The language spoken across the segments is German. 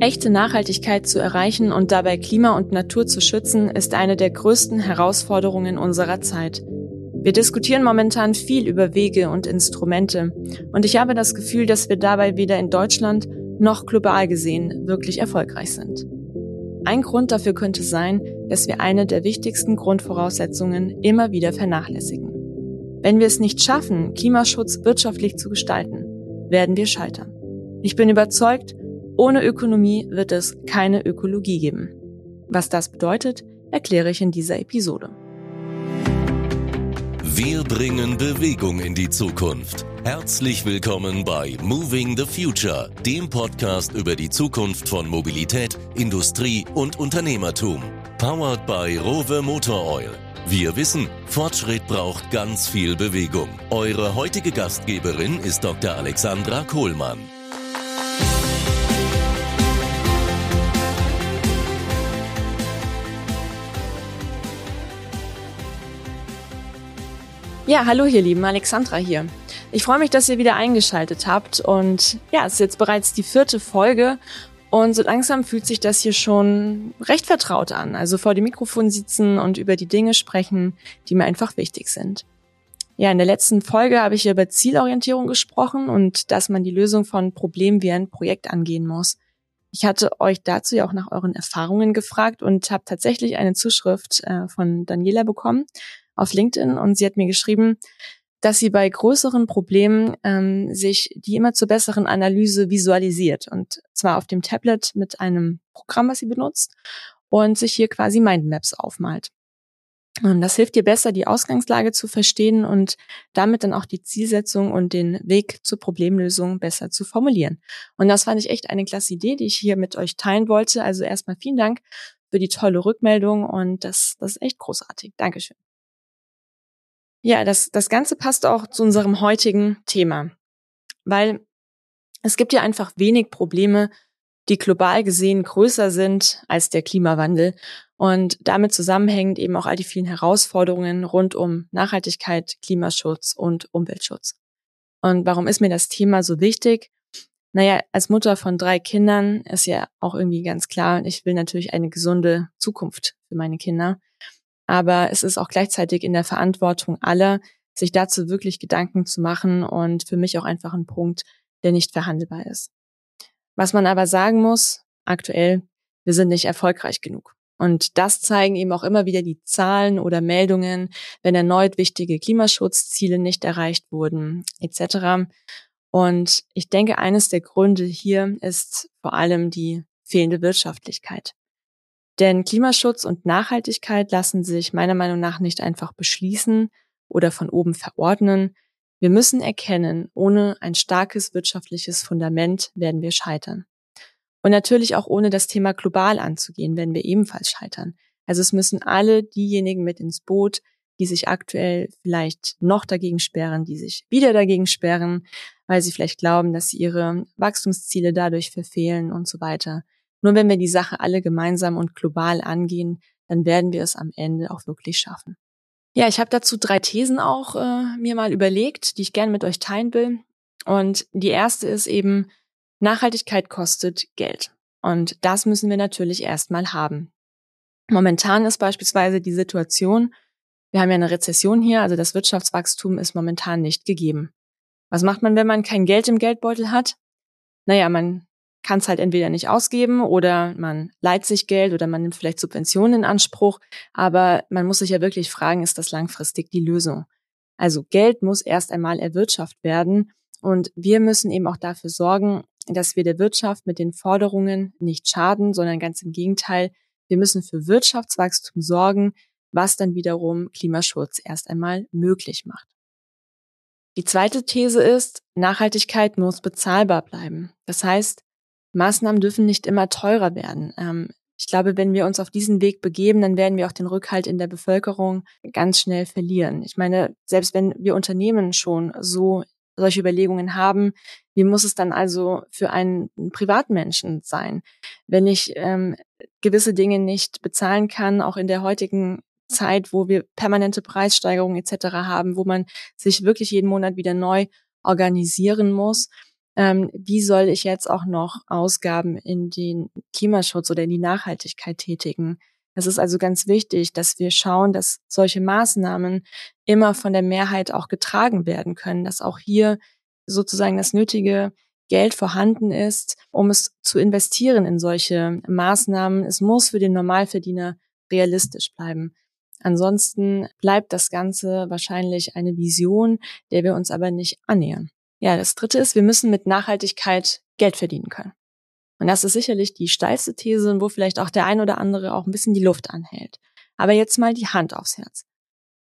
Echte Nachhaltigkeit zu erreichen und dabei Klima und Natur zu schützen, ist eine der größten Herausforderungen unserer Zeit. Wir diskutieren momentan viel über Wege und Instrumente und ich habe das Gefühl, dass wir dabei weder in Deutschland noch global gesehen wirklich erfolgreich sind. Ein Grund dafür könnte sein, dass wir eine der wichtigsten Grundvoraussetzungen immer wieder vernachlässigen. Wenn wir es nicht schaffen, Klimaschutz wirtschaftlich zu gestalten, werden wir scheitern. Ich bin überzeugt, ohne Ökonomie wird es keine Ökologie geben. Was das bedeutet, erkläre ich in dieser Episode. Wir bringen Bewegung in die Zukunft. Herzlich willkommen bei Moving the Future, dem Podcast über die Zukunft von Mobilität, Industrie und Unternehmertum. Powered by Rowe Motor Oil. Wir wissen, Fortschritt braucht ganz viel Bewegung. Eure heutige Gastgeberin ist Dr. Alexandra Kohlmann. Ja, hallo ihr Lieben, Alexandra hier. Ich freue mich, dass ihr wieder eingeschaltet habt und ja, es ist jetzt bereits die vierte Folge und so langsam fühlt sich das hier schon recht vertraut an. Also vor dem Mikrofon sitzen und über die Dinge sprechen, die mir einfach wichtig sind. Ja, in der letzten Folge habe ich über Zielorientierung gesprochen und dass man die Lösung von Problemen wie ein Projekt angehen muss. Ich hatte euch dazu ja auch nach euren Erfahrungen gefragt und habe tatsächlich eine Zuschrift äh, von Daniela bekommen auf LinkedIn und sie hat mir geschrieben, dass sie bei größeren Problemen ähm, sich die immer zur besseren Analyse visualisiert und zwar auf dem Tablet mit einem Programm, was sie benutzt und sich hier quasi Mindmaps aufmalt. Und das hilft dir besser, die Ausgangslage zu verstehen und damit dann auch die Zielsetzung und den Weg zur Problemlösung besser zu formulieren. Und das fand ich echt eine klasse Idee, die ich hier mit euch teilen wollte. Also erstmal vielen Dank für die tolle Rückmeldung und das, das ist echt großartig. Dankeschön. Ja, das, das Ganze passt auch zu unserem heutigen Thema, weil es gibt ja einfach wenig Probleme, die global gesehen größer sind als der Klimawandel und damit zusammenhängend eben auch all die vielen Herausforderungen rund um Nachhaltigkeit, Klimaschutz und Umweltschutz. Und warum ist mir das Thema so wichtig? Naja, als Mutter von drei Kindern ist ja auch irgendwie ganz klar, ich will natürlich eine gesunde Zukunft für meine Kinder. Aber es ist auch gleichzeitig in der Verantwortung aller, sich dazu wirklich Gedanken zu machen und für mich auch einfach ein Punkt, der nicht verhandelbar ist. Was man aber sagen muss, aktuell, wir sind nicht erfolgreich genug. Und das zeigen eben auch immer wieder die Zahlen oder Meldungen, wenn erneut wichtige Klimaschutzziele nicht erreicht wurden, etc. Und ich denke, eines der Gründe hier ist vor allem die fehlende Wirtschaftlichkeit. Denn Klimaschutz und Nachhaltigkeit lassen sich meiner Meinung nach nicht einfach beschließen oder von oben verordnen. Wir müssen erkennen, ohne ein starkes wirtschaftliches Fundament werden wir scheitern. Und natürlich auch ohne das Thema global anzugehen, werden wir ebenfalls scheitern. Also es müssen alle diejenigen mit ins Boot, die sich aktuell vielleicht noch dagegen sperren, die sich wieder dagegen sperren, weil sie vielleicht glauben, dass sie ihre Wachstumsziele dadurch verfehlen und so weiter. Nur wenn wir die Sache alle gemeinsam und global angehen, dann werden wir es am Ende auch wirklich schaffen. Ja, ich habe dazu drei Thesen auch äh, mir mal überlegt, die ich gerne mit euch teilen will. Und die erste ist eben, Nachhaltigkeit kostet Geld. Und das müssen wir natürlich erstmal haben. Momentan ist beispielsweise die Situation, wir haben ja eine Rezession hier, also das Wirtschaftswachstum ist momentan nicht gegeben. Was macht man, wenn man kein Geld im Geldbeutel hat? Naja, man kann es halt entweder nicht ausgeben oder man leiht sich Geld oder man nimmt vielleicht Subventionen in Anspruch. Aber man muss sich ja wirklich fragen, ist das langfristig die Lösung? Also Geld muss erst einmal erwirtschaftet werden und wir müssen eben auch dafür sorgen, dass wir der Wirtschaft mit den Forderungen nicht schaden, sondern ganz im Gegenteil, wir müssen für Wirtschaftswachstum sorgen, was dann wiederum Klimaschutz erst einmal möglich macht. Die zweite These ist, Nachhaltigkeit muss bezahlbar bleiben. Das heißt, Maßnahmen dürfen nicht immer teurer werden. Ähm, ich glaube, wenn wir uns auf diesen Weg begeben, dann werden wir auch den Rückhalt in der Bevölkerung ganz schnell verlieren. Ich meine, selbst wenn wir Unternehmen schon so solche Überlegungen haben, wie muss es dann also für einen Privatmenschen sein, wenn ich ähm, gewisse Dinge nicht bezahlen kann, auch in der heutigen Zeit, wo wir permanente Preissteigerungen etc. haben, wo man sich wirklich jeden Monat wieder neu organisieren muss ähm, wie soll ich jetzt auch noch Ausgaben in den Klimaschutz oder in die Nachhaltigkeit tätigen? Es ist also ganz wichtig, dass wir schauen, dass solche Maßnahmen immer von der Mehrheit auch getragen werden können, dass auch hier sozusagen das nötige Geld vorhanden ist, um es zu investieren in solche Maßnahmen. Es muss für den Normalverdiener realistisch bleiben. Ansonsten bleibt das Ganze wahrscheinlich eine Vision, der wir uns aber nicht annähern. Ja, das dritte ist, wir müssen mit Nachhaltigkeit Geld verdienen können. Und das ist sicherlich die steilste These, wo vielleicht auch der ein oder andere auch ein bisschen die Luft anhält. Aber jetzt mal die Hand aufs Herz.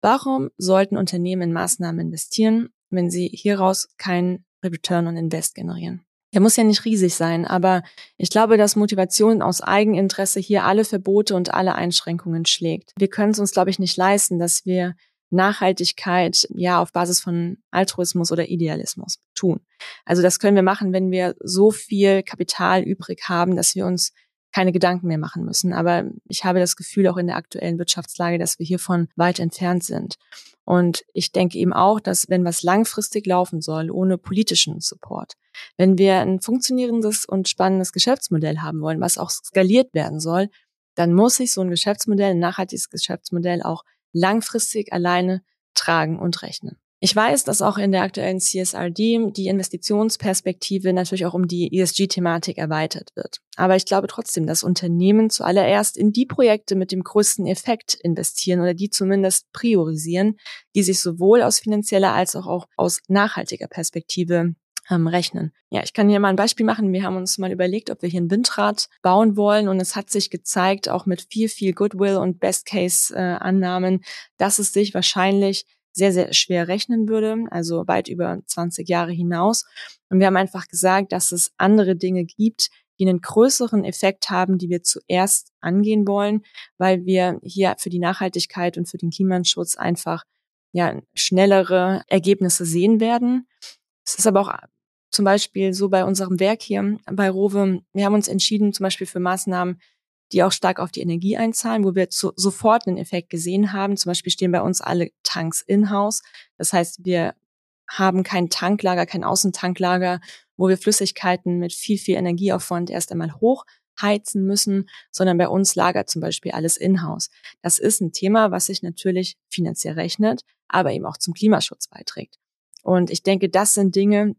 Warum sollten Unternehmen in Maßnahmen investieren, wenn sie hieraus keinen Return on Invest generieren? Der muss ja nicht riesig sein, aber ich glaube, dass Motivation aus Eigeninteresse hier alle Verbote und alle Einschränkungen schlägt. Wir können es uns, glaube ich, nicht leisten, dass wir Nachhaltigkeit ja auf Basis von Altruismus oder Idealismus tun. Also das können wir machen, wenn wir so viel Kapital übrig haben, dass wir uns keine Gedanken mehr machen müssen. Aber ich habe das Gefühl auch in der aktuellen Wirtschaftslage, dass wir hiervon weit entfernt sind. Und ich denke eben auch, dass wenn was langfristig laufen soll, ohne politischen Support, wenn wir ein funktionierendes und spannendes Geschäftsmodell haben wollen, was auch skaliert werden soll, dann muss sich so ein Geschäftsmodell, ein nachhaltiges Geschäftsmodell auch langfristig alleine tragen und rechnen. Ich weiß, dass auch in der aktuellen CSRD die Investitionsperspektive natürlich auch um die ESG-Thematik erweitert wird. Aber ich glaube trotzdem, dass Unternehmen zuallererst in die Projekte mit dem größten Effekt investieren oder die zumindest priorisieren, die sich sowohl aus finanzieller als auch aus nachhaltiger Perspektive ähm, rechnen. Ja, ich kann hier mal ein Beispiel machen. Wir haben uns mal überlegt, ob wir hier ein Windrad bauen wollen und es hat sich gezeigt, auch mit viel, viel Goodwill und Best-Case-Annahmen, dass es sich wahrscheinlich sehr, sehr schwer rechnen würde, also weit über 20 Jahre hinaus. Und wir haben einfach gesagt, dass es andere Dinge gibt, die einen größeren Effekt haben, die wir zuerst angehen wollen, weil wir hier für die Nachhaltigkeit und für den Klimaschutz einfach ja schnellere Ergebnisse sehen werden. Es ist aber auch zum Beispiel so bei unserem Werk hier bei Rowe, wir haben uns entschieden, zum Beispiel für Maßnahmen, die auch stark auf die Energie einzahlen, wo wir zu, sofort einen Effekt gesehen haben. Zum Beispiel stehen bei uns alle Tanks in-house. Das heißt, wir haben kein Tanklager, kein Außentanklager, wo wir Flüssigkeiten mit viel, viel Energieaufwand erst einmal hochheizen müssen, sondern bei uns lagert zum Beispiel alles in-house. Das ist ein Thema, was sich natürlich finanziell rechnet, aber eben auch zum Klimaschutz beiträgt. Und ich denke, das sind Dinge,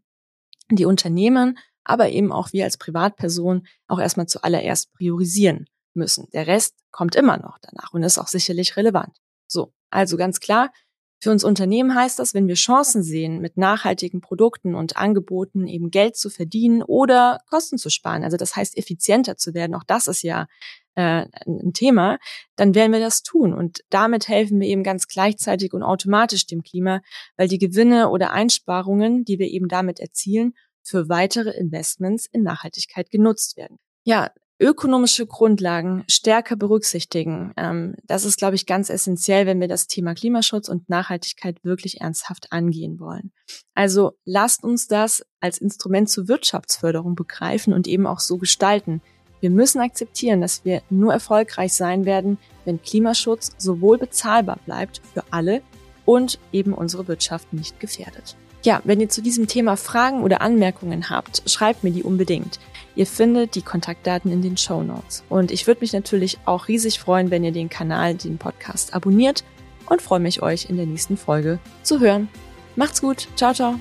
die Unternehmen, aber eben auch wir als Privatperson auch erstmal zuallererst priorisieren müssen. Der Rest kommt immer noch danach und ist auch sicherlich relevant. So, also ganz klar, für uns Unternehmen heißt das, wenn wir Chancen sehen, mit nachhaltigen Produkten und Angeboten eben Geld zu verdienen oder Kosten zu sparen, also das heißt effizienter zu werden, auch das ist ja äh, ein Thema, dann werden wir das tun. Und damit helfen wir eben ganz gleichzeitig und automatisch dem Klima, weil die Gewinne oder Einsparungen, die wir eben damit erzielen, für weitere Investments in Nachhaltigkeit genutzt werden. Ja, ökonomische Grundlagen stärker berücksichtigen. Ähm, das ist, glaube ich, ganz essentiell, wenn wir das Thema Klimaschutz und Nachhaltigkeit wirklich ernsthaft angehen wollen. Also lasst uns das als Instrument zur Wirtschaftsförderung begreifen und eben auch so gestalten. Wir müssen akzeptieren, dass wir nur erfolgreich sein werden, wenn Klimaschutz sowohl bezahlbar bleibt für alle und eben unsere Wirtschaft nicht gefährdet. Ja, wenn ihr zu diesem Thema Fragen oder Anmerkungen habt, schreibt mir die unbedingt. Ihr findet die Kontaktdaten in den Show Notes. Und ich würde mich natürlich auch riesig freuen, wenn ihr den Kanal, den Podcast abonniert und freue mich, euch in der nächsten Folge zu hören. Macht's gut. Ciao, ciao.